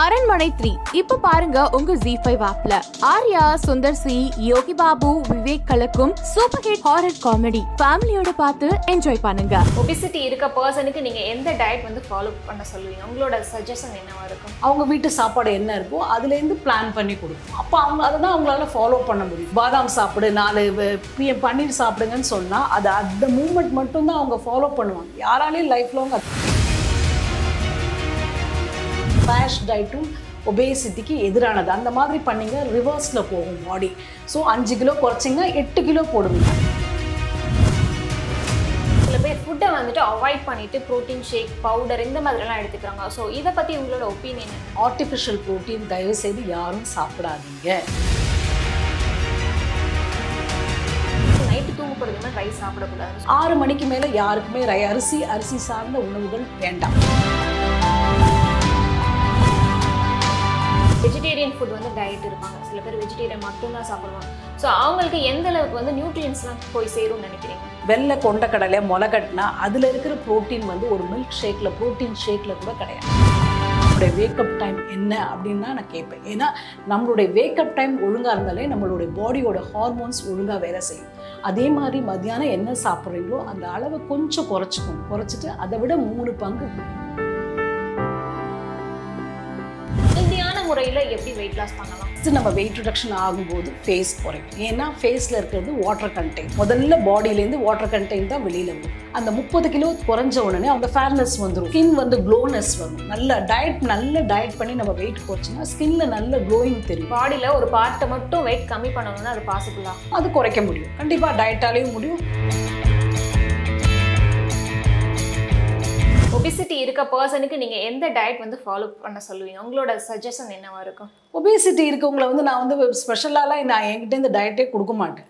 அரண்மனை த்ரீ. இப்ப பாருங்க உங்க ஜி ஃபைவ் ஆப்ல ஆர்யா சுந்தர் சி யோகி பாபு விவேக் கலக்கும் சூப்பர் ஹிட் ஹாரர் காமெடி ஃபேமிலியோட பார்த்து என்ஜாய் பண்ணுங்க. ஒபிசிட்டி இருக்க பர்சனுக்கு நீங்கள் எந்த டயட் வந்து ஃபாலோ பண்ண சொல்லுவீங்க? உங்களோட சஜஷன் என்னவா இருக்கும்? அவங்க வீட்டு சாப்பாடு என்ன இருக்கோ அதுலேருந்து பிளான் பண்ணி கொடுக்கும் அப்போ அவங்க அதை தான் அவங்களால ஃபாலோ பண்ண முடியும். பாதாம் சாப்பிடு நாலு பன்னீர் சாப்பிடுங்கன்னு சொன்னால் அது அந்த மூமெண்ட் மட்டும்தான் அவங்க ஃபாலோ பண்ணுவாங்க. யாராலையும் லைஃப் லாங் ஃபேஷ் டயட்டும் ஒபேசிட்டிக்கு எதிரானது. அந்த மாதிரி பண்ணீங்க ரிவர்ஸில் போகும் பாடி ஸோ அஞ்சு கிலோ குறைச்சிங்க எட்டு கிலோ போடுவீங்க சில பேர் ஃபுட்டை வந்துட்டு அவாய்ட் பண்ணிட்டு ப்ரோட்டீன் ஷேக் பவுடர் இந்த மாதிரிலாம் எடுத்துக்கிறாங்க. ஸோ இதை பற்றி உங்களோட ஒப்பீனியன் ஆர்டிஃபிஷியல் ப்ரோட்டீன் தயவு செய்து யாரும் சாப்பிடாதீங்க. போகிறதுமே ரைஸ் சாப்பிடக்கூடாது ஆறு மணிக்கு மேலே யாருக்குமே ரை- அரிசி அரிசி சார்ந்த உணவுகள் வேண்டாம். வெஜிடேரியன் ஃபுட் வந்து டயட் இருப்பாங்க. சில பேர் வெஜிடேரியன் மட்டும்தான் சாப்பிடுவாங்க. ஸோ அவங்களுக்கு எந்த அளவுக்கு வந்து நியூட்ரியன்ஸ்லாம் போய் சேரும்னு நினைக்கிறீங்க? வெள்ளை கொண்ட கடலை முளைகட்டினா அதில் இருக்கிற புரோட்டீன் வந்து ஒரு மில்க் ஷேக்கில் புரோட்டீன் ஷேக்கில் கூட கிடையாது. நம்மளுடைய வேக்கப் டைம் என்ன அப்படின்னு தான் நான் கேட்பேன். ஏன்னா நம்மளுடைய வேக்கப் டைம் ஒழுங்காக இருந்தாலே நம்மளுடைய பாடியோட ஹார்மோன்ஸ் ஒழுங்காக வேலை செய்யும். அதே மாதிரி மத்தியானம் என்ன சாப்பிட்றீங்களோ அந்த அளவை கொஞ்சம் குறைச்சிக்கும் குறைச்சிட்டு அதை விட மூணு பங்கு முறையில் எப்படி வெயிட் லாஸ் பண்ணலாம்? ஃபஸ்ட்டு நம்ம வெயிட் ரிடக்ஷன் ஆகும்போது ஃபேஸ் குறையும். ஏன்னா ஃபேஸில் இருக்கிறது வாட்டர் கண்டெய்ன் முதல்ல பாடியிலேருந்து வாட்டர் கண்டெய்ன் தான் வெளியில் வரும். அந்த முப்பது கிலோ குறைஞ்ச உடனே அவங்க ஃபேர்னஸ் வந்துடும் ஸ்கின் வந்து க்ளோனஸ் வரும். நல்ல டயட் நல்ல டயட் பண்ணி நம்ம வெயிட் குறைச்சோம்னா ஸ்கின்ல நல்ல க்ளோயிங் தெரியும். பாடியில் ஒரு பார்ட்டை மட்டும் வெயிட் கம்மி பண்ணணும்னா அது பாசிபிளா அது குறைக்க முடியும். கண்டிப்பாக டயட்டாலேயும் முடியும். ஒபிசிட்டி இருக்க பர்சனுக்கு நீங்கள் எந்த டயட் வந்து ஃபாலோ பண்ண சொல்லுவீங்க? உங்களோட சஜஷன் என்னவா இருக்கும்? ஒபேசிட்டி இருக்கவங்கள வந்து நான் வந்து ஸ்பெஷலாலாம் நான் என்கிட்ட இந்த டயட்டே கொடுக்க மாட்டேன்.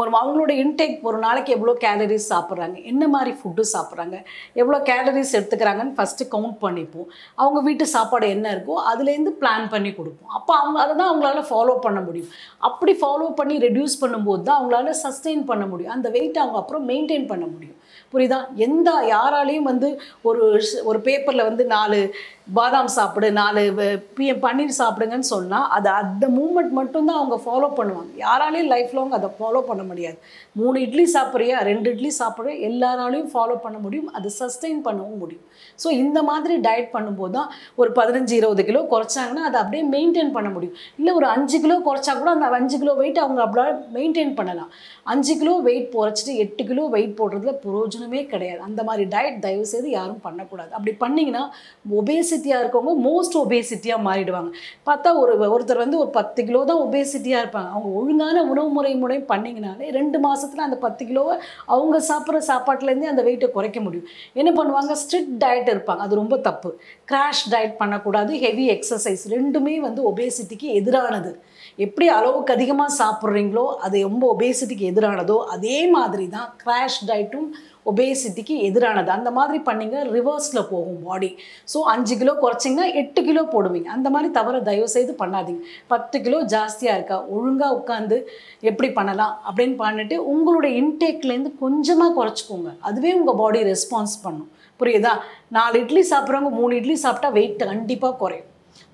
ஒரு அவங்களோட இன்டேக் ஒரு நாளைக்கு எவ்வளோ கேலரிஸ் சாப்பிட்றாங்க? என்ன மாதிரி ஃபுட்டு சாப்பிட்றாங்க? எவ்வளோ கேலரிஸ் எடுத்துக்கிறாங்கன்னு ஃபஸ்ட்டு கவுண்ட் பண்ணிப்போம். அவங்க வீட்டு சாப்பாடு என்ன இருக்கோ அதுலேருந்து பிளான் பண்ணி கொடுப்போம். அப்போ அவங்க அதை தான் அவங்களால ஃபாலோ பண்ண முடியும். அப்படி ஃபாலோ பண்ணி ரெடியூஸ் பண்ணும்போது தான் அவங்களால சஸ்டெயின் பண்ண முடியும். அந்த வெயிட் அவங்க அப்புறம் மெயின்டைன் பண்ண முடியும். புரியுதா? எந்த யாராலையும் வந்து ஒரு ஒரு பேப்பரில் வந்து நாலு பாதாம் சாப்பிடு நாலு வ- பன்னீர் சாப்பிடுங்கன்னு சொன்னால் அது அந்த மூமெண்ட் மட்டும்தான் அவங்க ஃபாலோ பண்ணுவாங்க. யாராலையும் லைஃப் லாங் அதை ஃபாலோ பண்ண முடியாது. மூணு இட்லி சாப்பிட்றியா? ரெண்டு இட்லி சாப்பிட்றியா? எல்லாராலையும் ஃபாலோ பண்ண முடியும். அது சஸ்டெயின் பண்ணவும் முடியும். ஸோ இந்த மாதிரி டயட் பண்ணும்போது தான் ஒரு பதினஞ்சு இருபது கிலோ குறைச்சாங்கன்னா அதை அப்படியே மெயின்டைன் பண்ண முடியும். இல்லை ஒரு அஞ்சு கிலோ குறைச்சா கூட அந்த அஞ்சு கிலோ வெயிட் அவங்க அப்படியே மெயின்டைன் பண்ணலாம். அஞ்சு கிலோ வெயிட் குறைச்சிட்டு எட்டு கிலோ வெயிட் போடுறதுல பிரயோஜனமே கிடையாது. அந்த மாதிரி டயட் தயவு செய்து யாரும் பண்ணக்கூடாது. அப்படி பண்ணிங்கன்னா ஒபேசிட்டியாக இருக்கவங்க மோஸ்ட் ஒபேசிட்டியாக மாறிடுவாங்க. பார்த்தா ஒரு ஒருத்தர் வந்து ஒரு பத்து கிலோ தான் ஒபேசிட்டியாக இருப்பாங்க. அவங்க ஒழுங்கான உணவு முறை முறை பண்ணிங்கனாலே ரெண்டு மாதத்தில் அந்த பத்து கிலோவை அவங்க சாப்பிட்ற சாப்பாட்டிலேருந்தே அந்த வெயிட்டை குறைக்க முடியும். என்ன பண்ணுவாங்க? ஸ்ட்ரிக்ட் டயட் இருப்பாங்க. அது ரொம்ப தப்பு. கிராஷ் டயட் பண்ணக்கூடாது. ஹெவி எக்ஸசைஸ் ரெண்டுமே வந்து ஒபேசிட்டிக்கு எதிரானது. எப்படி அளவுக்கு அதிகமாக சாப்பிட்றீங்களோ அது ரொம்ப ஒபேசிட்டிக்கு எதிரானதோ அதே மாதிரி தான் கிராஷ் டயட்டும் ஒபேசிட்டிக்கு எதிரானது. அந்த மாதிரி பண்ணிங்க ரிவர்ஸில் போகும் பாடி ஸோ அஞ்சு கிலோ குறைச்சிங்கன்னா எட்டு கிலோ போடுவீங்க. அந்த மாதிரி தவிர தயவு செய்து பண்ணாதீங்க. பத்து கிலோ ஜாஸ்தியாக இருக்கா? ஒழுங்காக உட்காந்து எப்படி பண்ணலாம் அப்படின்னு பண்ணிட்டு உங்களுடைய இன்டேக்லேருந்து கொஞ்சமாக குறைச்சிக்கோங்க. அதுவே உங்கள் பாடி ரெஸ்பான்ஸ் பண்ணும். புரியுதா? நாலு இட்லி சாப்பிட்றவங்க மூணு இட்லி சாப்பிட்டா வெயிட் கண்டிப்பாக குறையும்.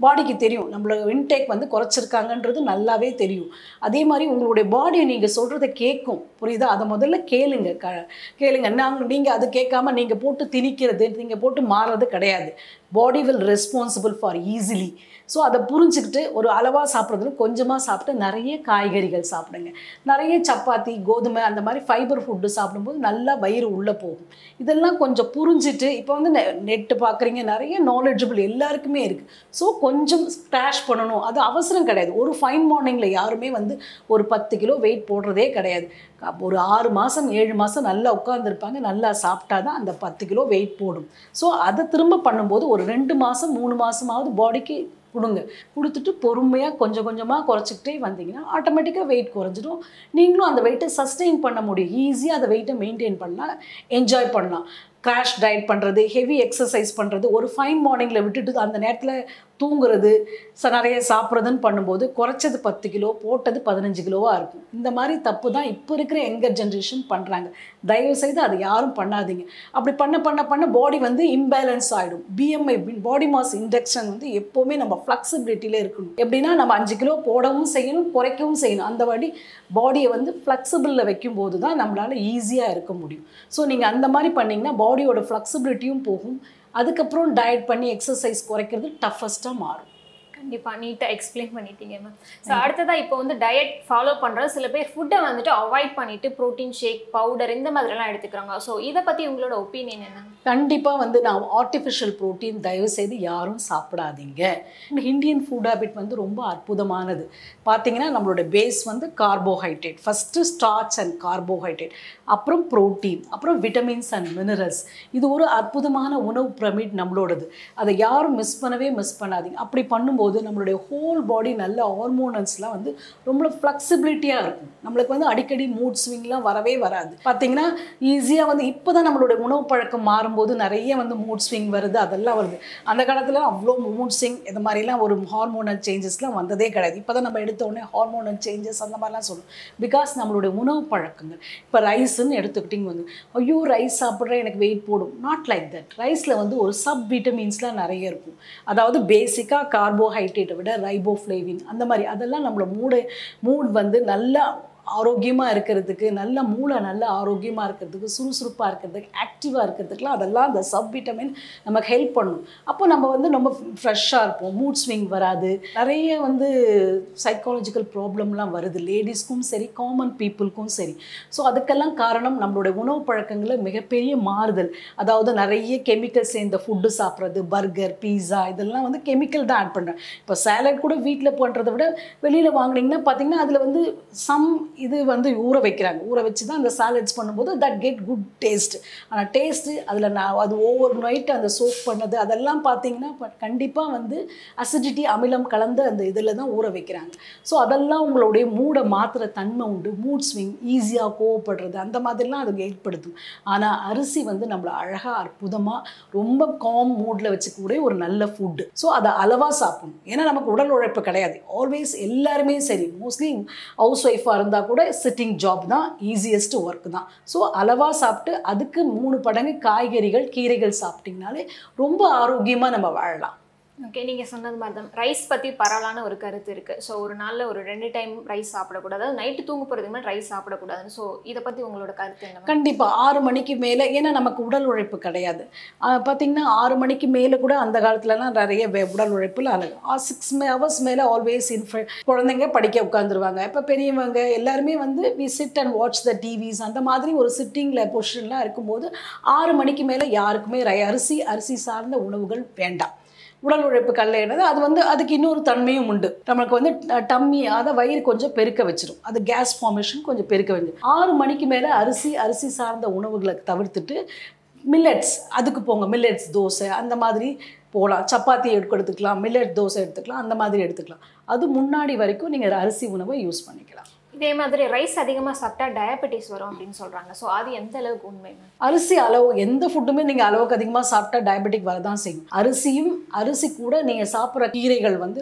பாடிக்கு தெரியும். நம்மளோட இன்டேக் வந்து குறைச்சிருக்காங்கன்றது நல்லாவே தெரியும். அதே மாதிரி உங்களுடைய பாடியை நீங்கள் சொல்கிறத கேட்கும் புரியுதா? அதை முதல்ல கேளுங்க. க கேளுங்க. நாங்கள் நீங்கள் அது கேட்காம நீங்கள் போட்டு திணிக்கிறது நீங்கள் போட்டு மாறுறது கிடையாது. Body will responsible for easily so அதை புரிஞ்சுக்கிட்டு ஒரு அளவாக சாப்பிட்றதுல கொஞ்சமாக சாப்பிட்டு நிறைய காய்கறிகள் சாப்பிடுங்க. நிறைய சப்பாத்தி கோதுமை அந்த மாதிரி ஃபைபர் ஃபுட்டு சாப்பிடும்போது நல்லா வயிறு உள்ளே போகும். இதெல்லாம் கொஞ்சம் புரிஞ்சுட்டு இப்போ வந்து நெட்டு பார்க்குறீங்க நிறைய நாலேஜபிள் எல்லாருக்குமே இருக்குது ஸோ கொஞ்சம் ஸ்க்ராஷ் பண்ணணும். அது அவசரம் கிடையாது. ஒரு ஃபைன் மார்னிங்கில் யாருமே வந்து ஒரு பத்து கிலோ வெயிட் போடுறதே கிடையாது. ஒரு ஆறு மாதம் ஏழு மாதம் நல்லா உட்காந்துருப்பாங்க நல்லா சாப்பிட்டா தான் அந்த பத்து கிலோ வெயிட் போடும். ஸோ அதை திரும்ப பண்ணும்போது ஒரு ரெண்டு மாதம் மூணு மாதமாவது பாடிக்கு கொடுங்க. கொடுத்துட்டு பொறுமையாக கொஞ்சம் கொஞ்சமாக குறைச்சிக்கிட்டே வந்தீங்கன்னா ஆட்டோமேட்டிக்காக வெயிட் குறைஞ்சிடும். நீங்களும் அந்த வெயிட்டை சஸ்டெயின் பண்ண முடியும். ஈஸியாக அந்த வெயிட்டை மெயின்டைன் பண்ணலாம் என்ஜாய் பண்ணலாம். கிராஷ் டயட் பண்ணுறது ஹெவி எக்ஸசைஸ் பண்ணுறது ஒரு ஃபைன் மார்னிங்கில் விட்டுட்டு அந்த நேரத்தில் தூங்குறது ச நிறைய சாப்பிட்றதுன்னு பண்ணும்போது குறைச்சது பத்து கிலோ போட்டது பதினஞ்சு கிலோவாக இருக்கும். இந்த மாதிரி தப்பு தான் இப்போ இருக்கிற எங்கர் ஜென்ரேஷன் பண்ணுறாங்க தயவு செய்து அதை யாரும் பண்ணாதீங்க. அப்படி பண்ண பண்ண பண்ண பாடி வந்து இம்பேலன்ஸ் ஆகிடும் பிஎம்ஐ பாடி மாஸ் இண்டெக்ஷன் வந்து எப்போவுமே நம்ம ஃப்ளெக்சிபிலிட்டியில் இருக்கணும். எப்படின்னா நம்ம அஞ்சு கிலோ போடவும் செய்யணும் குறைக்கவும் செய்யணும். அந்த வாடி பாடியை வந்து ஃப்ளெக்சிபிளில் வைக்கும்போது தான் நம்மளால் ஈஸியாக இருக்க முடியும். ஸோ நீங்கள் அந்த மாதிரி பண்ணிங்கன்னா பாடியோட ஃப்ளெக்சிபிலிட்டியும் போகும். அதுக்கப்புறம் டயட் பண்ணி எக்ஸசைஸ் குறைக்கிறது டஃபஸ்ட்டாக மாறும். கண்டிப்பா நீட்டா எக்ஸ்பிளைன் பண்ணிட்டீங்க மேம் ஸோ அடுத்ததா இப்போ வந்து டயட் ஃபாலோ பண்ணுற சில பேர் ஃபுட்டை வந்துட்டு அவாய்ட் பண்ணிட்டு ப்ரோட்டீன் ஷேக் பவுடர் இந்த மாதிரிலாம் எடுத்துக்கிறாங்க. ஸோ இதை பத்தி உங்களோட ஒப்பீனியன் என்ன? கண்டிப்பாக வந்து நான் ஆர்டிஃபிஷியல் ப்ரோட்டீன் தயவு செய்து யாரும் சாப்பிடாதீங்க. இந்த இந்தியன் ஃபுட் ஹேபிட் வந்து ரொம்ப அற்புதமானது. பார்த்தீங்கன்னா நம்மளோட பேஸ் வந்து carbohydrate first starch and carbohydrate அப்புறம் ப்ரோட்டீன் அப்புறம் விட்டமின்ஸ் அண்ட் மினரல்ஸ் இது ஒரு அற்புதமான உணவு பிரமிட் நம்மளோடது. அதை யாரும் மிஸ் பண்ணவே மிஸ் பண்ணாதீங்க. அப்படி பண்ணும்போது நம்மளுடைய ஹோல் பாடி நல்ல ஹார்மோனல்ஸ்லாம் வந்து ரொம்ப ஃப்ளெக்சிபிலிட்டியாக இருக்கும். நம்மளுக்கு வந்து அடிக்கடி மூட் ஸ்விங்லாம் வரவே வராது. பார்த்தீங்கன்னா ஈஸியாக வந்து இப்போ தான் நம்மளுடைய உணவு பழக்கம் மாறும்போது நிறைய வந்து மூட் ஸ்விங் வருது அதெல்லாம் வருது. அந்த காலத்தில் அவ்வளோ மூட் ஸ்விங் இந்த மாதிரிலாம் ஒரு ஹார்மோனல் சேஞ்சஸ்லாம் வந்ததே கிடையாது. இப்போ தான் நம்ம எடுத்த உடனே ஹார்மோனல் சேஞ்சஸ் அந்த மாதிரிலாம் சொல்லணும் பிகாஸ் நம்மளுடைய உணவு பழக்கங்கள் இப்போ ரைஸ்ன்னு எடுத்துக்கிட்டிங்க வந்து ஐயோ ரைஸ் சாப்பிட்றேன் எனக்கு வெயிட் போடும். நாட் லைக் தட் ரைஸில் வந்து ஒரு சப் விட்டமின்ஸ்லாம் நிறைய இருக்கும். அதாவது பேசிக்காக கார்போஹைட்ரேட்டை விட ரைபோஃப்ளேவின் அந்த மாதிரி அதெல்லாம் நம்மளோட மூடை மூட் வந்து நல்லா ஆரோக்கியமாக இருக்கிறதுக்கு நல்ல மூளை நல்ல ஆரோக்கியமாக இருக்கிறதுக்கு சுறுசுறுப்பாக இருக்கிறதுக்கு ஆக்டிவாக இருக்கிறதுக்குலாம் அதெல்லாம் அந்த சப் விட்டமின் நமக்கு ஹெல்ப் பண்ணும். அப்போ நம்ம வந்து ரொம்ப ஃப்ரெஷ்ஷாக இருப்போம். மூட் ஸ்விங் வராது. நிறைய வந்து சைக்காலஜிக்கல் ப்ராப்ளம்லாம் வருது. லேடிஸ்க்கும் சரி காமன் பீப்புளுக்கும் சரி. ஸோ அதுக்கெல்லாம் காரணம் நம்மளுடைய உணவு பழக்கங்களில் மிகப்பெரிய மாறுதல். அதாவது நிறைய கெமிக்கல் சேர்ந்த ஃபுட்டு சாப்பிட்றது பர்கர் பீஸா இதெல்லாம் வந்து கெமிக்கல் தான் ஆட் பண்ணுறேன் இப்போ சேலட் கூட வீட்டில் பண்ணுறதை விட வெளியில் வாங்குனீங்கன்னா பார்த்தீங்கன்னா அதில் வந்து சம் இது வந்து ஊற வைக்கிறாங்க. ஊற வச்சு தான் அந்த சாலட்ஸ் பண்ணும்போது தட் கெட் குட் டேஸ்ட் ஆனால் டேஸ்ட்டு அதில் நான் அது ஓவர் நைட்டு அந்த சோப் பண்ணது அதெல்லாம் பார்த்தீங்கன்னா கண்டிப்பாக வந்து அசிடிட்டி அமிலம் கலந்த அந்த இதில் தான் ஊற வைக்கிறாங்க. ஸோ அதெல்லாம் உங்களுடைய மூடை மாற்றுற தன்மை உண்டு. மூட் ஸ்விங் ஈஸியாக கோவப்படுறது அந்த மாதிரிலாம் அது ஏற்படுத்தும். ஆனால் அரிசி வந்து நம்மளை அழகாக அற்புதமாக ரொம்ப காம் மூடில் வச்சுக்கக்கூடிய ஒரு நல்ல ஃபுட்டு ஸோ அதை அளவாக சாப்பிடணும். ஏன்னா நமக்கு உடல் உழைப்பு கிடையாது. ஆல்வேஸ் எல்லாருமே சரி. மோஸ்ட்லி ஹவுஸ் ஒய்ஃபாக இருந்தால் கூட சிட்டிங் ஜாப் தான் ஈஸியஸ்ட் ஒர்க் தான். ஸோ அளவாக சாப்பிட்டு அதுக்கு மூணு படங்கு காய்கறிகள் கீரைகள் சாப்பிட்டிங்கனாலே ரொம்ப ஆரோக்கியமாக நம்ம வாழலாம். ஓகே நீங்கள் சொன்னது மாதிரி தான் ரைஸ் பற்றி பரவலான ஒரு கருத்து இருக்குது ஸோ ஒரு நாளில் ஒரு ரெண்டு டைம் ரைஸ் சாப்பிடக்கூடாது. நைட்டு தூங்க போகிறதுக்கு முன்னாடி ரைஸ் சாப்பிடக்கூடாதுன்னு. ஸோ இதை பற்றி உங்களோட கருத்து என்ன கண்டிப்பாக ஆறு மணிக்கு மேலே ஏன்னா நமக்கு உடல் உழைப்பு கிடையாது. பார்த்தீங்கன்னா ஆறு மணிக்கு மேலே கூட அந்த காலத்துலலாம் நிறைய வே- உடல் உழைப்பில் சிக்ஸ் ஹவர்ஸ் மேலே ஆல்வேஸ் இன்ஃப குழந்தைங்க படிக்க உட்காந்துருவாங்க இப்போ பெரியவங்க எல்லாருமே வந்து we sit and watch the TVs அந்த மாதிரி ஒரு சிட்டிங்கில் பொசிஷன்லாம் இருக்கும்போது ஆறு மணிக்கு மேலே யாருக்குமே ரை அரிசி அரிசி சார்ந்த உணவுகள் வேண்டாம். உடல் உழைப்பு கல்லையினது அது வந்து அதுக்கு இன்னொரு தன்மையும் உண்டு. நம்மளுக்கு வந்து டம்மி அதை வயிறு கொஞ்சம் பெருக்க வச்சிடும் அது கேஸ் ஃபார்மேஷன் கொஞ்சம் பெருக்க வச்சு ஆறு மணிக்கு மேலே அரிசி அரிசி சார்ந்த உணவுகளை தவிர்த்துட்டு மில்லட்ஸ் அதுக்கு போங்க. மில்லட்ஸ் தோசை அந்த மாதிரி போகலாம் சப்பாத்தி எடுக்க எடுத்துக்கலாம் மில்லட் தோசை எடுத்துக்கலாம். அந்த மாதிரி எடுத்துக்கலாம். அது முன்னாடி வரைக்கும் நீங்கள் அரிசி உணவை யூஸ் பண்ணிக்கலாம். இதே மாதிரி ரைஸ் அதிகமாக சாப்பிட்டா டயபெட்டிஸ் வரும் அப்படின்னு சொல்கிறாங்க ஸோ அது எந்த அளவுக்கு உண்மை? அரிசி அளவு எந்த ஃபுட்டுமே நீங்கள் அளவுக்கு அதிகமாக சாப்பிட்டா டயபெட்டிக் வரதான் செய்யும். அரிசியும் அரிசி கூட நீங்கள் சாப்பிட்ற கீரைகள் வந்து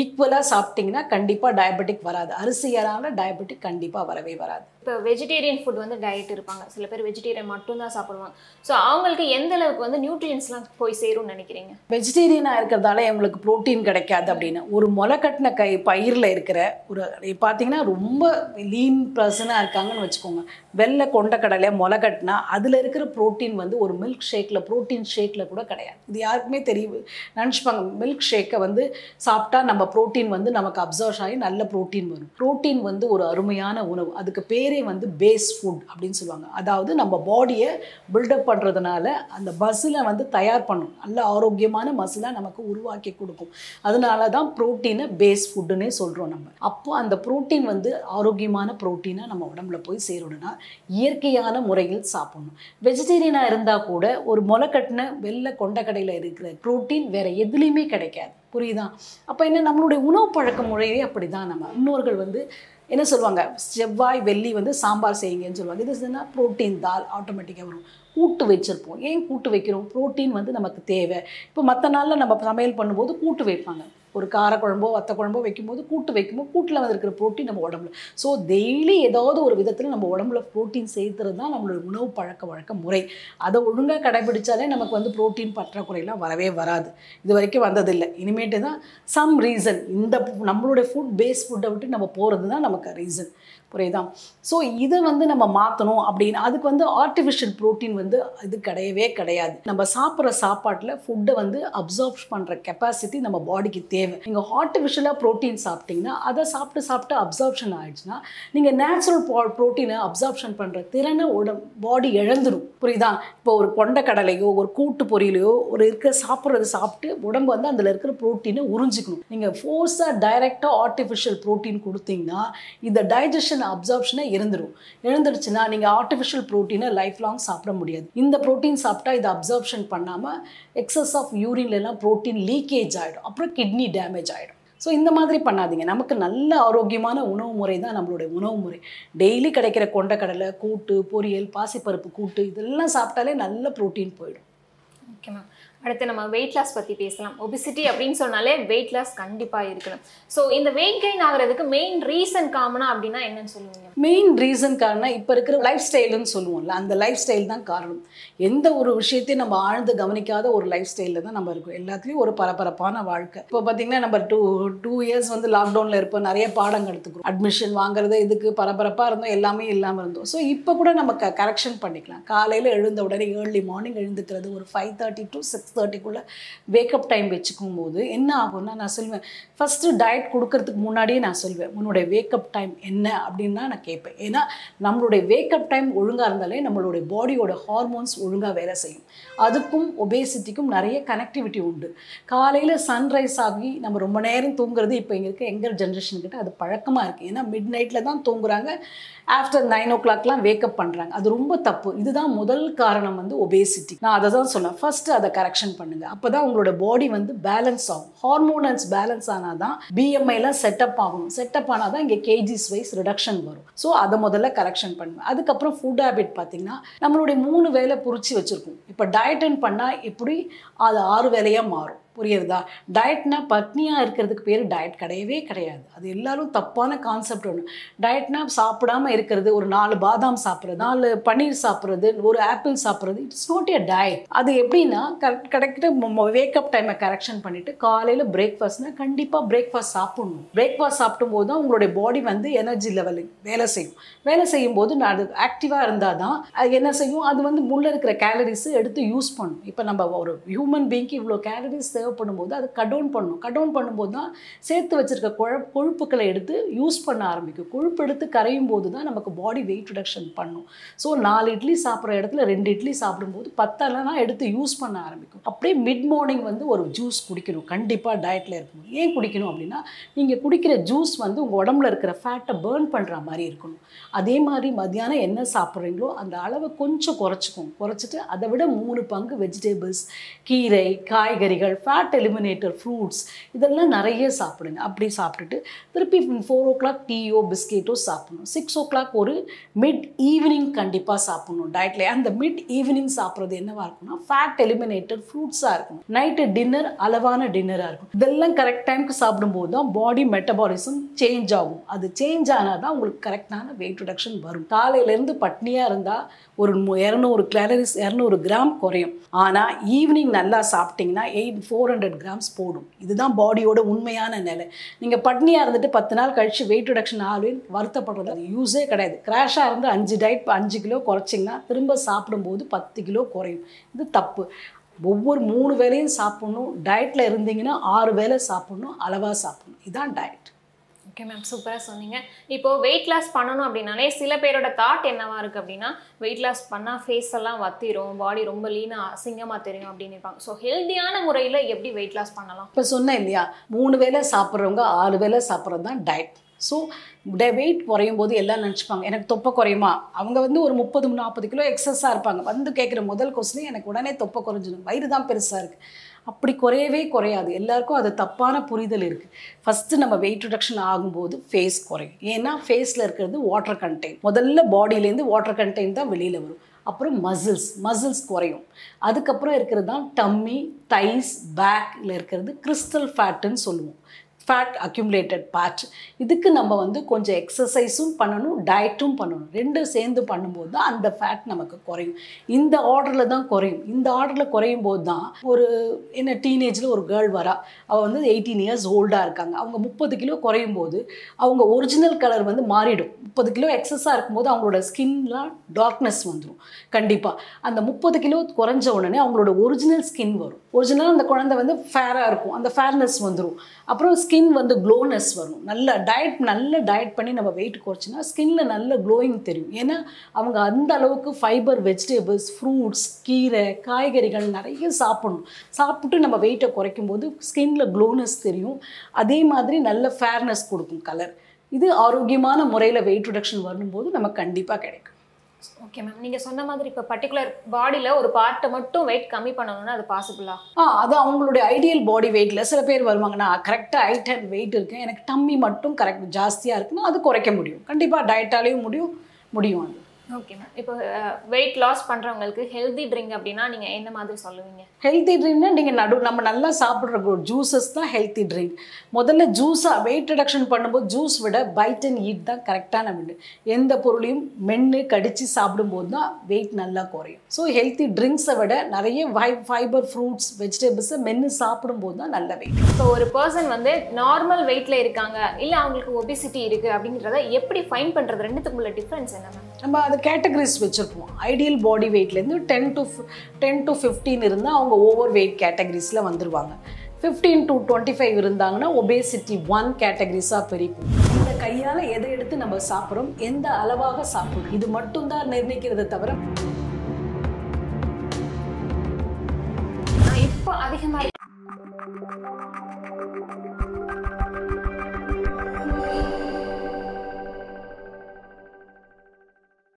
ஈக்குவலாக சாப்பிட்டீங்கன்னா கண்டிப்பாக டயபெட்டிக் வராது. அரிசியரான டயபெட்டிக் கண்டிப்பாக வரவே வராது. இப்போ வெஜிடேரியன் ஃபுட் வந்து டயட் இருப்பாங்க. சில பேர் வெஜிடேரியன் மட்டும்தான் சாப்பிடுவாங்க. ஸோ அவங்களுக்கு எந்த அளவுக்கு வந்து நியூட்ரியன்ஸ்லாம் போய் சேரும்னு நினைக்கிறீங்க? வெஜிடேரியனாக இருக்கிறதால எங்களுக்கு புரோட்டீன் கிடைக்காது அப்படின்னு. ஒரு முளை கட்டின கை பயிரில் இருக்கிற ஒரு பார்த்தீங்கன்னா ரொம்ப லீன் பர்சனாக இருக்காங்கன்னு வச்சுக்கோங்க. வெள்ளை கொண்டக்கடலை முளை கட்டினா அதில் இருக்கிற புரோட்டீன் வந்து ஒரு மில்க் ஷேக்கில் புரோட்டீன் ஷேக்கில் கூட கிடையாது. இது யாருக்குமே தெரியும் நினச்சிப்பாங்க மில்க் ஷேக்கை வந்து சாப்பிட்டா நம்ம புரோட்டீன் வந்து நமக்கு அப்சர்வ் ஆகி நல்ல புரோட்டீன் வரும். ப்ரோட்டீன் வந்து ஒரு அருமையான உணவு. அதுக்கு பேரே வந்து பேஸ் ஃபுட் அப்படின்னு சொல்லுவாங்க. அதாவது நம்ம பாடியை பில்டப் பண்ணுறதுனால அந்த மசிலை வந்து தயார் பண்ணும். நல்ல ஆரோக்கியமான மசிலாக நமக்கு உருவாக்கி கொடுக்கும். அதனால தான் புரோட்டீனை பேஸ் ஃபுட்டுன்னே சொல்கிறோம் நம்ம. அப்போ அந்த புரோட்டீன் வந்து ஆரோக்கியமான புரோட்டீனை நம்ம உடம்புல போய் சேரணும்னா இயற்கையான முறையில் சாப்பிடணும். வெஜிடேரியனாக இருந்தால் கூட ஒரு முளைக்கட்டின கட்டின வெள்ளை கொண்டக்கடையில் இருக்கிற ப்ரோட்டீன் வேறு எதுலேயுமே கிடைக்காது. புரியுதா? அப்போ என்ன நம்மளுடைய உணவு பழக்க முறையே அப்படி தான் நம்ம. முன்னோர்கள் வந்து என்ன சொல்லுவாங்க? செவ்வாய் வெள்ளி வந்து சாம்பார் செய்யுங்கன்னு சொல்லுவாங்க. இது என்ன ப்ரோட்டீன் தால் ஆட்டோமேட்டிக்காக வரும். கூட்டு வச்சுருப்போம். ஏன் கூட்டு வைக்கிறோம்? ப்ரோட்டீன் வந்து நமக்கு தேவை. இப்போ மற்ற நாளில் நம்ம சமையல் பண்ணும்போது கூட்டு வைப்பாங்க. ஒரு காரக்குழம்போ வத்த குழம்போ வைக்கும்போது கூட்டு வைக்கும்போது கூட்டில் வந்து இருக்கிற புரோட்டீன் நம்ம உடம்புல. ஸோ டெய்லி ஏதாவது ஒரு விதத்தில் நம்ம உடம்புல புரோட்டீன் சேர்த்துறது தான் நம்மளோட உணவு பழக்க வழக்க முறை. அதை ஒழுங்காக கடைபிடிச்சாலே நமக்கு வந்து புரோட்டீன் பற்றாக்குறையெல்லாம் வரவே வராது. இது வரைக்கும் வந்ததில்லை. இனிமேட்டு தான் சம் ரீசன் இந்த நம்மளுடைய ஃபுட் பேஸ் ஃபுட்டை விட்டு நம்ம போகிறது தான் நமக்கு ரீசன் புரியுதா? ஸோ இதை வந்து நம்ம மாற்றணும் அப்படின்னு அதுக்கு வந்து ஆர்டிஃபிஷியல் ப்ரோட்டீன் வந்து இது கிடையவே கிடையாது. நம்ம சாப்பிட்ற சாப்பாட்டில் ஃபுட்டை வந்து அப்சார்ப் பண்ணுற கெப்பாசிட்டி நம்ம பாடிக்கு தேவை. நீங்கள் ஆர்டிஃபிஷியலாக ப்ரோட்டீன் சாப்பிட்டீங்கன்னா அதை சாப்பிட்டு சாப்பிட்டு அப்சார்ப்ஷன் ஆயிடுச்சுன்னா நீங்கள் நேச்சுரல் ப்ரோட்டீனை அப்சார்ப்ஷன் பண்ணுற திறனை உடம் பாடி இழந்துடும் புரியுதா? இப்போ ஒரு கொண்ட கடலையோ ஒரு கூட்டு பொரியலையோ ஒரு இருக்கிற சாப்பிட்றது சாப்பிட்டு உடம்பு வந்து அதில் இருக்கிற ப்ரோட்டீனை உறிஞ்சிக்கணும். நீங்கள் ஃபோர்ஸாக டைரெக்டாக ஆர்டிஃபிஷியல் ப்ரோட்டீன் கொடுத்தீங்கன்னா இந்த டைஜஷன் அப்சார்ப்ஷனே இருந்துடும் இருந்துடுச்சுன்னா நீங்கள் ஆர்டிஃபிஷியல் ப்ரோட்டீனை லைஃப் லாங் சாப்பிட முடியாது. இந்த ப்ரோட்டீன் சாப்பிட்டா இதை அப்சார்ப்ஷன் பண்ணாமல் எக்ஸஸ் ஆஃப் யூரின்லாம் ப்ரோட்டீன் லீக்கேஜ் ஆகிடும் அப்புறம் கிட்னி டேமேஜ் ஆகிடும் ஸோ இந்த மாதிரி பண்ணாதீங்க. நமக்கு நல்ல ஆரோக்கியமான உணவு முறை தான் நம்மளுடைய உணவு முறை. டெய்லி கிடைக்கிற கொண்டக்கடலை கூட்டு பொரியல் பாசிப்பருப்பு கூட்டு இதெல்லாம் சாப்பிட்டாலே நல்ல ப்ரோட்டீன் போயிடும். ஓகே மேம் அடுத்து நம்ம வெயிட் லாஸ் பற்றி பேசலாம். ஒபிசிட்டி அப்படின்னு சொன்னாலே வெயிட் லாஸ் கண்டிப்பாக இருக்கணும். ஸோ இந்த வெயிட் கெயின் ஆகுறதுக்கு மெயின் ரீசன் காமனாக அப்படின்னா என்னன்னு சொல்லுவீங்க? மெயின் ரீசன் காரணம் இப்போ இருக்கிற லைஃப் ஸ்டைலுன்னு சொல்லுவோம்ல அந்த லைஃப் ஸ்டைல் தான் காரணம். எந்த ஒரு விஷயத்தையும் நம்ம ஆழ்ந்து கவனிக்காத ஒரு லைஃப் ஸ்டைலில் தான் நம்ம இருக்கோம். எல்லாத்துலேயும் ஒரு பரபரப்பான வாழ்க்கை. இப்போ பார்த்தீங்கன்னா நம்ம டூ டூ இயர்ஸ் வந்து லாக்டவுனில் இருப்போம் நிறைய பாடம் எடுத்துக்கிறோம் அட்மிஷன் வாங்குறது இதுக்கு பரபரப்பாக இருந்தோம் எல்லாமே இல்லாமல் இருந்தோம். ஸோ இப்போ கூட நம்ம க கரெக்ஷன் பண்ணிக்கலாம். காலையில் எழுந்த உடனே ஏர்லி மார்னிங் எழுந்துக்கிறது ஒரு ஃபைவ் தேர்ட்டி டு சிக்ஸ் தேர்ட்டிக்குள்ளே வேக்கப் டைம் வச்சுக்கும் போது என்ன ஆகும்னா நான் சொல்லுவேன் ஃபஸ்ட்டு டயட் கொடுக்கறதுக்கு முன்னாடியே நான் சொல்வேன் உன்னுடைய வேக்கப் டைம் என்ன அப்படின்னா நான் கேட்பேன். ஏன்னா நம்மளுடைய வேக்கப் டைம் ஒழுங்காக இருந்தாலே நம்மளுடைய பாடியோட ஹார்மோன்ஸ் ஒழுங்காக வேலை செய்யும். அதுக்கும் ஒபேசிட்டிக்கும் நிறைய கனெக்டிவிட்டி உண்டு. காலையில் சன்ரைஸ் ஆகி நம்ம ரொம்ப நேரம் தூங்குறது இப்போ இங்கே இருக்க ஜென்ரேஷன் ஜென்ரேஷன்கிட்ட அது பழக்கமாக இருக்குது ஏன்னா மிட் நைட்டில் தான் தூங்குறாங்க ஆஃப்டர் நைன் ஓ கிளாக்லாம் வேக்கப் பண்ணுறாங்க அது ரொம்ப தப்பு. இதுதான் முதல் காரணம் வந்து ஒபேசிட்டி நான் அதை தான் சொன்னேன். ஃபஸ்ட்டு அதை கரெக்ஷன் பண்ணுங்கள் அப்போ தான் உங்களோட பாடி வந்து பேலன்ஸ் ஆகும். ஹார்மோனல்ஸ் பேலன்ஸ் ஆனால் தான் பிஎம்ஐலாம் செட்டப் ஆகணும். செட்டப் ஆனால் தான் இங்கே கேஜிஸ் வைஸ் ரிடக்ஷன் வரும். ஸோ அதை முதல்ல கரெக்ஷன் பண்ணுவேன் அதுக்கப்புறம் ஃபுட் ஹேபிட் பார்த்தீங்கன்னா நம்மளுடைய மூணு வேலை புரிச்சு வச்சுருக்கோம். இப்போ டயட்டன் பண்ணால் எப்படி? அது ஆறு வேலையாக மாறும். புரியுறதா? டயட்னா பட்னியாக இருக்கிறதுக்கு பேர் டயட் கிடையவே கிடையாது. அது எல்லாரும் தப்பான கான்செப்ட் ஒன்று டயட்னா சாப்பிடாம இருக்கிறது ஒரு நாலு பாதாம் சாப்பிட்றது நாலு பன்னீர் சாப்பிட்றது ஒரு ஆப்பிள் சாப்பிட்றது இட்ஸ் நாட் எ டயட் அது எப்படின்னா கரெக்ட் கரெக்டாக வேக்கப் டைமை கரெக்ஷன் பண்ணிவிட்டு காலையில் பிரேக்ஃபாஸ்ட்னா கண்டிப்பாக பிரேக்ஃபாஸ்ட் சாப்பிடணும். பிரேக்ஃபாஸ்ட் சாப்பிடும் போது தான் உங்களுடைய பாடி வந்து எனர்ஜி லெவலு வேலை செய்யும். வேலை செய்யும் போது நான் அது ஆக்டிவாக இருந்தால் தான் அது என்ன செய்யும்? அது வந்து உள்ளே இருக்கிற கேலரிஸை எடுத்து யூஸ் பண்ணும். இப்போ நம்ம ஒரு ஹியூமன் பீங்க்கு இவ்வளோ கேலரிஸ் தேவைப்படும் பண்ணும்போது அது கடவுன் பண்ணும் கடவுன் பண்ணும்போது தான் சேர்த்து வச்சிருக்க குழ கொழுப்புக்களை எடுத்து யூஸ் பண்ண ஆரம்பிக்கும். கொழுப்பு எடுத்து கரையும் போது தான் நமக்கு பாடி வெயிட் ரிடக்ஷன் பண்ணும். ஸோ நாலு இட்லி சாப்பிட்ற இடத்துல ரெண்டு இட்லி சாப்பிடும்போது பத்தெல்லாம் எடுத்து யூஸ் பண்ண ஆரம்பிக்கும். அப்படியே மிட் மார்னிங் வந்து ஒரு ஜூஸ் குடிக்கணும். கண்டிப்பாக டயட்டில் இருக்கணும். ஏன் குடிக்கணும் அப்படின்னா நீங்கள் குடிக்கிற ஜூஸ் வந்து உங்கள் உடம்புல இருக்கிற ஃபேட்டை பேர்ன் பண்ணுற மாதிரி இருக்கணும். அதே மாதிரி மத்தியானம் என்ன சாப்பிட்றீங்களோ அந்த அளவை கொஞ்சம் குறைச்சிக்கும் குறைச்சிட்டு அதை விட மூணு பங்கு வெஜிடபிள்ஸ் கீரை காய்கறிகள் ஃபேட் எலிமினேட்டர் ஃப்ரூட்ஸ் இதெல்லாம் நிறைய சாப்பிடுங்க. அப்படி சாப்பிட்டுட்டு திருப்பி ஃபோர் ஓ கிளாக் டீயோ பிஸ்கெட்டோ சாப்பிடணும். சிக்ஸ் ஓ கிளாக் ஒரு மிட் ஈவினிங் கண்டிப்பாக சாப்பிடணும் டயட்ல அந்த மிட் ஈவினிங் சாப்பிட்றது என்னவா இருக்கும்னா ஃபேட் எலிமினேட்டர் ஃப்ரூட்ஸாக இருக்கும் நைட்டு டின்னர் அளவான டின்னராக இருக்கும் இதெல்லாம் கரெக்ட் டைமுக்கு சாப்பிடும்போது தான் பாடி மெட்டபாலிசம் சேஞ்ச் ஆகும். அது சேஞ்ச் ஆனால் தான் உங்களுக்கு கரெக்டான வெயிட் ரிடக்ஷன் வரும். காலையிலேருந்து பட்னியாக இருந்தால் ஒரு இரநூறு கேலரிஸ் இரநூறு கிராம் குறையும். ஆனால் ஈவினிங் நல்லா சாப்பிட்டீங்கன்னா eight four four hundred grams போடும். இதுதான் பாடியோட உண்மையான நிலை. நீங்கள் பட்னியாக இருந்துட்டு பத்து நாள் கழிச்சு வெயிட் ரிடக்ஷன் ஆகுன்னு வருத்தப்படுறது அது யூஸே கிடையாது. கிராஷாக இருந்து அஞ்சு டயட் அஞ்சு கிலோ குறைச்சிங்கன்னா திரும்ப சாப்பிடும்போது பத்து கிலோ குறையும். இது தப்பு. ஒவ்வொரு மூணு வேளையும் சாப்பிடணும். டயட்டில் இருந்தீங்கன்னா ஆறு வேளை சாப்பிடணும் அளவாக சாப்பிடணும். இதுதான் டயட் ஓகே மேம் சூப்பராக சொன்னீங்க. இப்போ வெயிட் லாஸ் பண்ணணும் அப்படின்னாலே சில பேரோட தாட் என்னவா இருக்கு அப்படின்னா வெயிட் லாஸ் பண்ணால் ஃபேஸ் எல்லாம் வத்திரும் பாடி ரொம்ப லீனாக அசிங்கமாக தெரியும் அப்படின்னு இருப்பாங்க. ஸோ ஹெல்த்தியான முறையில் எப்படி வெயிட் லாஸ் பண்ணலாம்? இப்போ சொன்னேன் இல்லையா? மூணு வேளை சாப்பிட்றவங்க ஆறு வேளை சாப்பிட்றது தான் டயட் ஸோ வெயிட் குறையும் போது எல்லாம் நினச்சிப்பாங்க. எனக்கு தொப்பை குறையுமா? அவங்க வந்து ஒரு முப்பது நாற்பது கிலோ எக்ஸஸாக இருப்பாங்க. வந்து கேட்குற முதல் கொஸ்டின் எனக்கு உடனே தொப்பை குறைஞ்சிடும். வயிறு தான் பெருசாக இருக்குது அப்படி குறையவே குறையாது. எல்லாருக்கும் அது தப்பான புரிதல் இருக்குது ஃபஸ்ட்டு நம்ம வெயிட் ரிடக்ஷன் ஆகும்போது ஃபேஸ் குறையும். ஏன்னா ஃபேஸில் இருக்கிறது வாட்டர் கண்டெயின் முதல்ல பாடியிலேருந்து வாட்டர் கண்டெயின் தான் வெளியில் வரும். அப்புறம் மசில்ஸ் மசில்ஸ் குறையும். அதுக்கப்புறம் இருக்கிறது தான் டம்மி தைஸ் பேக்கில் இருக்கிறது கிறிஸ்டல் ஃபேட்டுன்னு சொல்லுவோம். ஃபேட் அக்யூமுலேட்டட் பேட்ச் இதுக்கு நம்ம வந்து கொஞ்சம் எக்ஸசைஸும் பண்ணணும் டயட்டும் பண்ணணும். ரெண்டும் சேர்ந்து பண்ணும்போது தான் அந்த ஃபேட் நமக்கு குறையும். இந்த ஆர்டரில் தான் குறையும். இந்த ஆர்டரில் குறையும் போது தான் ஒரு என்ன டீனேஜில் ஒரு கேர்ள் வரா. அவள் வந்து எயிட்டீன் இயர்ஸ் ஓல்டாக இருக்காங்க. அவங்க முப்பது கிலோ குறையும் போது அவங்க ஒரிஜினல் கலர் வந்து மாறிடும். முப்பது கிலோ எக்ஸஸாக இருக்கும்போது அவங்களோட ஸ்கின்லாம் டார்க்னஸ் வந்துடும் கண்டிப்பாக அந்த முப்பது கிலோ குறைஞ்ச உடனே அவங்களோட ஒரிஜினல் ஸ்கின் வரும். ஒரிஜினல் அந்த குழந்தை வந்து ஃபேராக இருக்கும். அந்த ஃபேர்னஸ் வந்துடும் அப்புறம் ஸ்கின் வந்து க்ளோனஸ் வரும். நல்ல டயட் நல்ல டயட் பண்ணி நம்ம வெயிட் குறைச்சினா ஸ்கின்ல நல்ல க்ளோயிங் தெரியும். ஏன்னா அவங்க அந்த அளவுக்கு ஃபைபர் வெஜிடபிள்ஸ் ஃப்ரூட்ஸ் கீரை காய்கறிகள் நிறைய சாப்பிடணும். சாப்பிட்டு நம்ம வெயிட்டை குறைக்கும் போது ஸ்கின்ல க்ளோனஸ் தெரியும். அதே மாதிரி நல்ல ஃபேர்னஸ் கொடுக்கும் கலர் இது ஆரோக்கியமான முறையில் வெயிட் ரிடக்ஷன் வரும்போது நமக்கு கண்டிப்பாக கிடைக்கும். ஓகே மேம் நீங்கள் சொன்ன மாதிரி இப்போ பர்டிகுலர் பாடியில் ஒரு பார்ட்டை மட்டும் வெயிட் கம்மி பண்ணணும்னா அது பாசிபிளா ஆ? அது அவங்களுடைய ஐடியல் பாடி வெயிட்டில் சில பேர் வருவாங்கன்னா கரெக்டாக ஹைட் அண்ட் வெயிட் இருக்குது எனக்கு டம்மி மட்டும் கரெக்ட் ஜாஸ்தியாக இருக்குன்னா அது குறைக்க முடியும். கண்டிப்பாக டயட்டாலேயும் முடியும் முடியும் அது. ஓகே மேம் இப்போ வெயிட் லாஸ் பண்ணுறவங்களுக்கு ஹெல்தி ட்ரிங்க் அப்படின்னா நீங்கள் என்ன மாதிரி சொல்லுவீங்க? ஹெல்த்தி ட்ரிங்க்னா நீங்கள் நடு நம்ம நல்லா சாப்பிட்ற ஜூஸஸ் தான் ஹெல்த்தி ட்ரிங்க் முதல்ல ஜூஸாக வெயிட் ரிடக்ஷன் பண்ணும்போது ஜூஸ் விட பைட் அண்ட் ஈட் தான் கரெக்டான விடு எந்த பொருளையும் மென்று கடித்து சாப்பிடும்போது தான் வெயிட் நல்லா குறையும். ஸோ ஹெல்த்தி ட்ரிங்க்ஸை விட நிறைய ஃபை ஃபைபர் ஃப்ரூட்ஸ் வெஜிடபிள்ஸை மென்று சாப்பிடும்போது தான் நல்ல வெயிட் இப்போ ஒரு பர்சன் வந்து நார்மல் வெயிட்ல இருக்காங்க இல்லை அவங்களுக்கு ஒபிசிட்டி இருக்கு அப்படிங்கிறத எப்படி ஃபைன் பண்ணுறது ரெண்டுத்துக்குள்ள டிஃப்ரென்ஸ் என்ன மேம் நம்ம அது கேட்டகரிஸ் வச்சுருப்போம். Ideal body வெயிட்லேருந்து ten to ten to fifteen இருந்தால் அவங்க ஓவர் வெயிட் கேட்டகரிஸில் வந்துடுவாங்க ஃபிஃப்டீன் டு டுவெண்ட்டி ஃபைவ் இருந்தாங்கன்னா ஒபேசிட்டி ஒன் கேட்டகரிஸாக பிரிப்போம். இந்த கையால் எதை எடுத்து நம்ம சாப்பிட்றோம்? எந்த அளவாக சாப்பிட்றோம்? இது மட்டும்தான் நிர்ணயிக்கிறத தவிர இப்போ அதிகமாக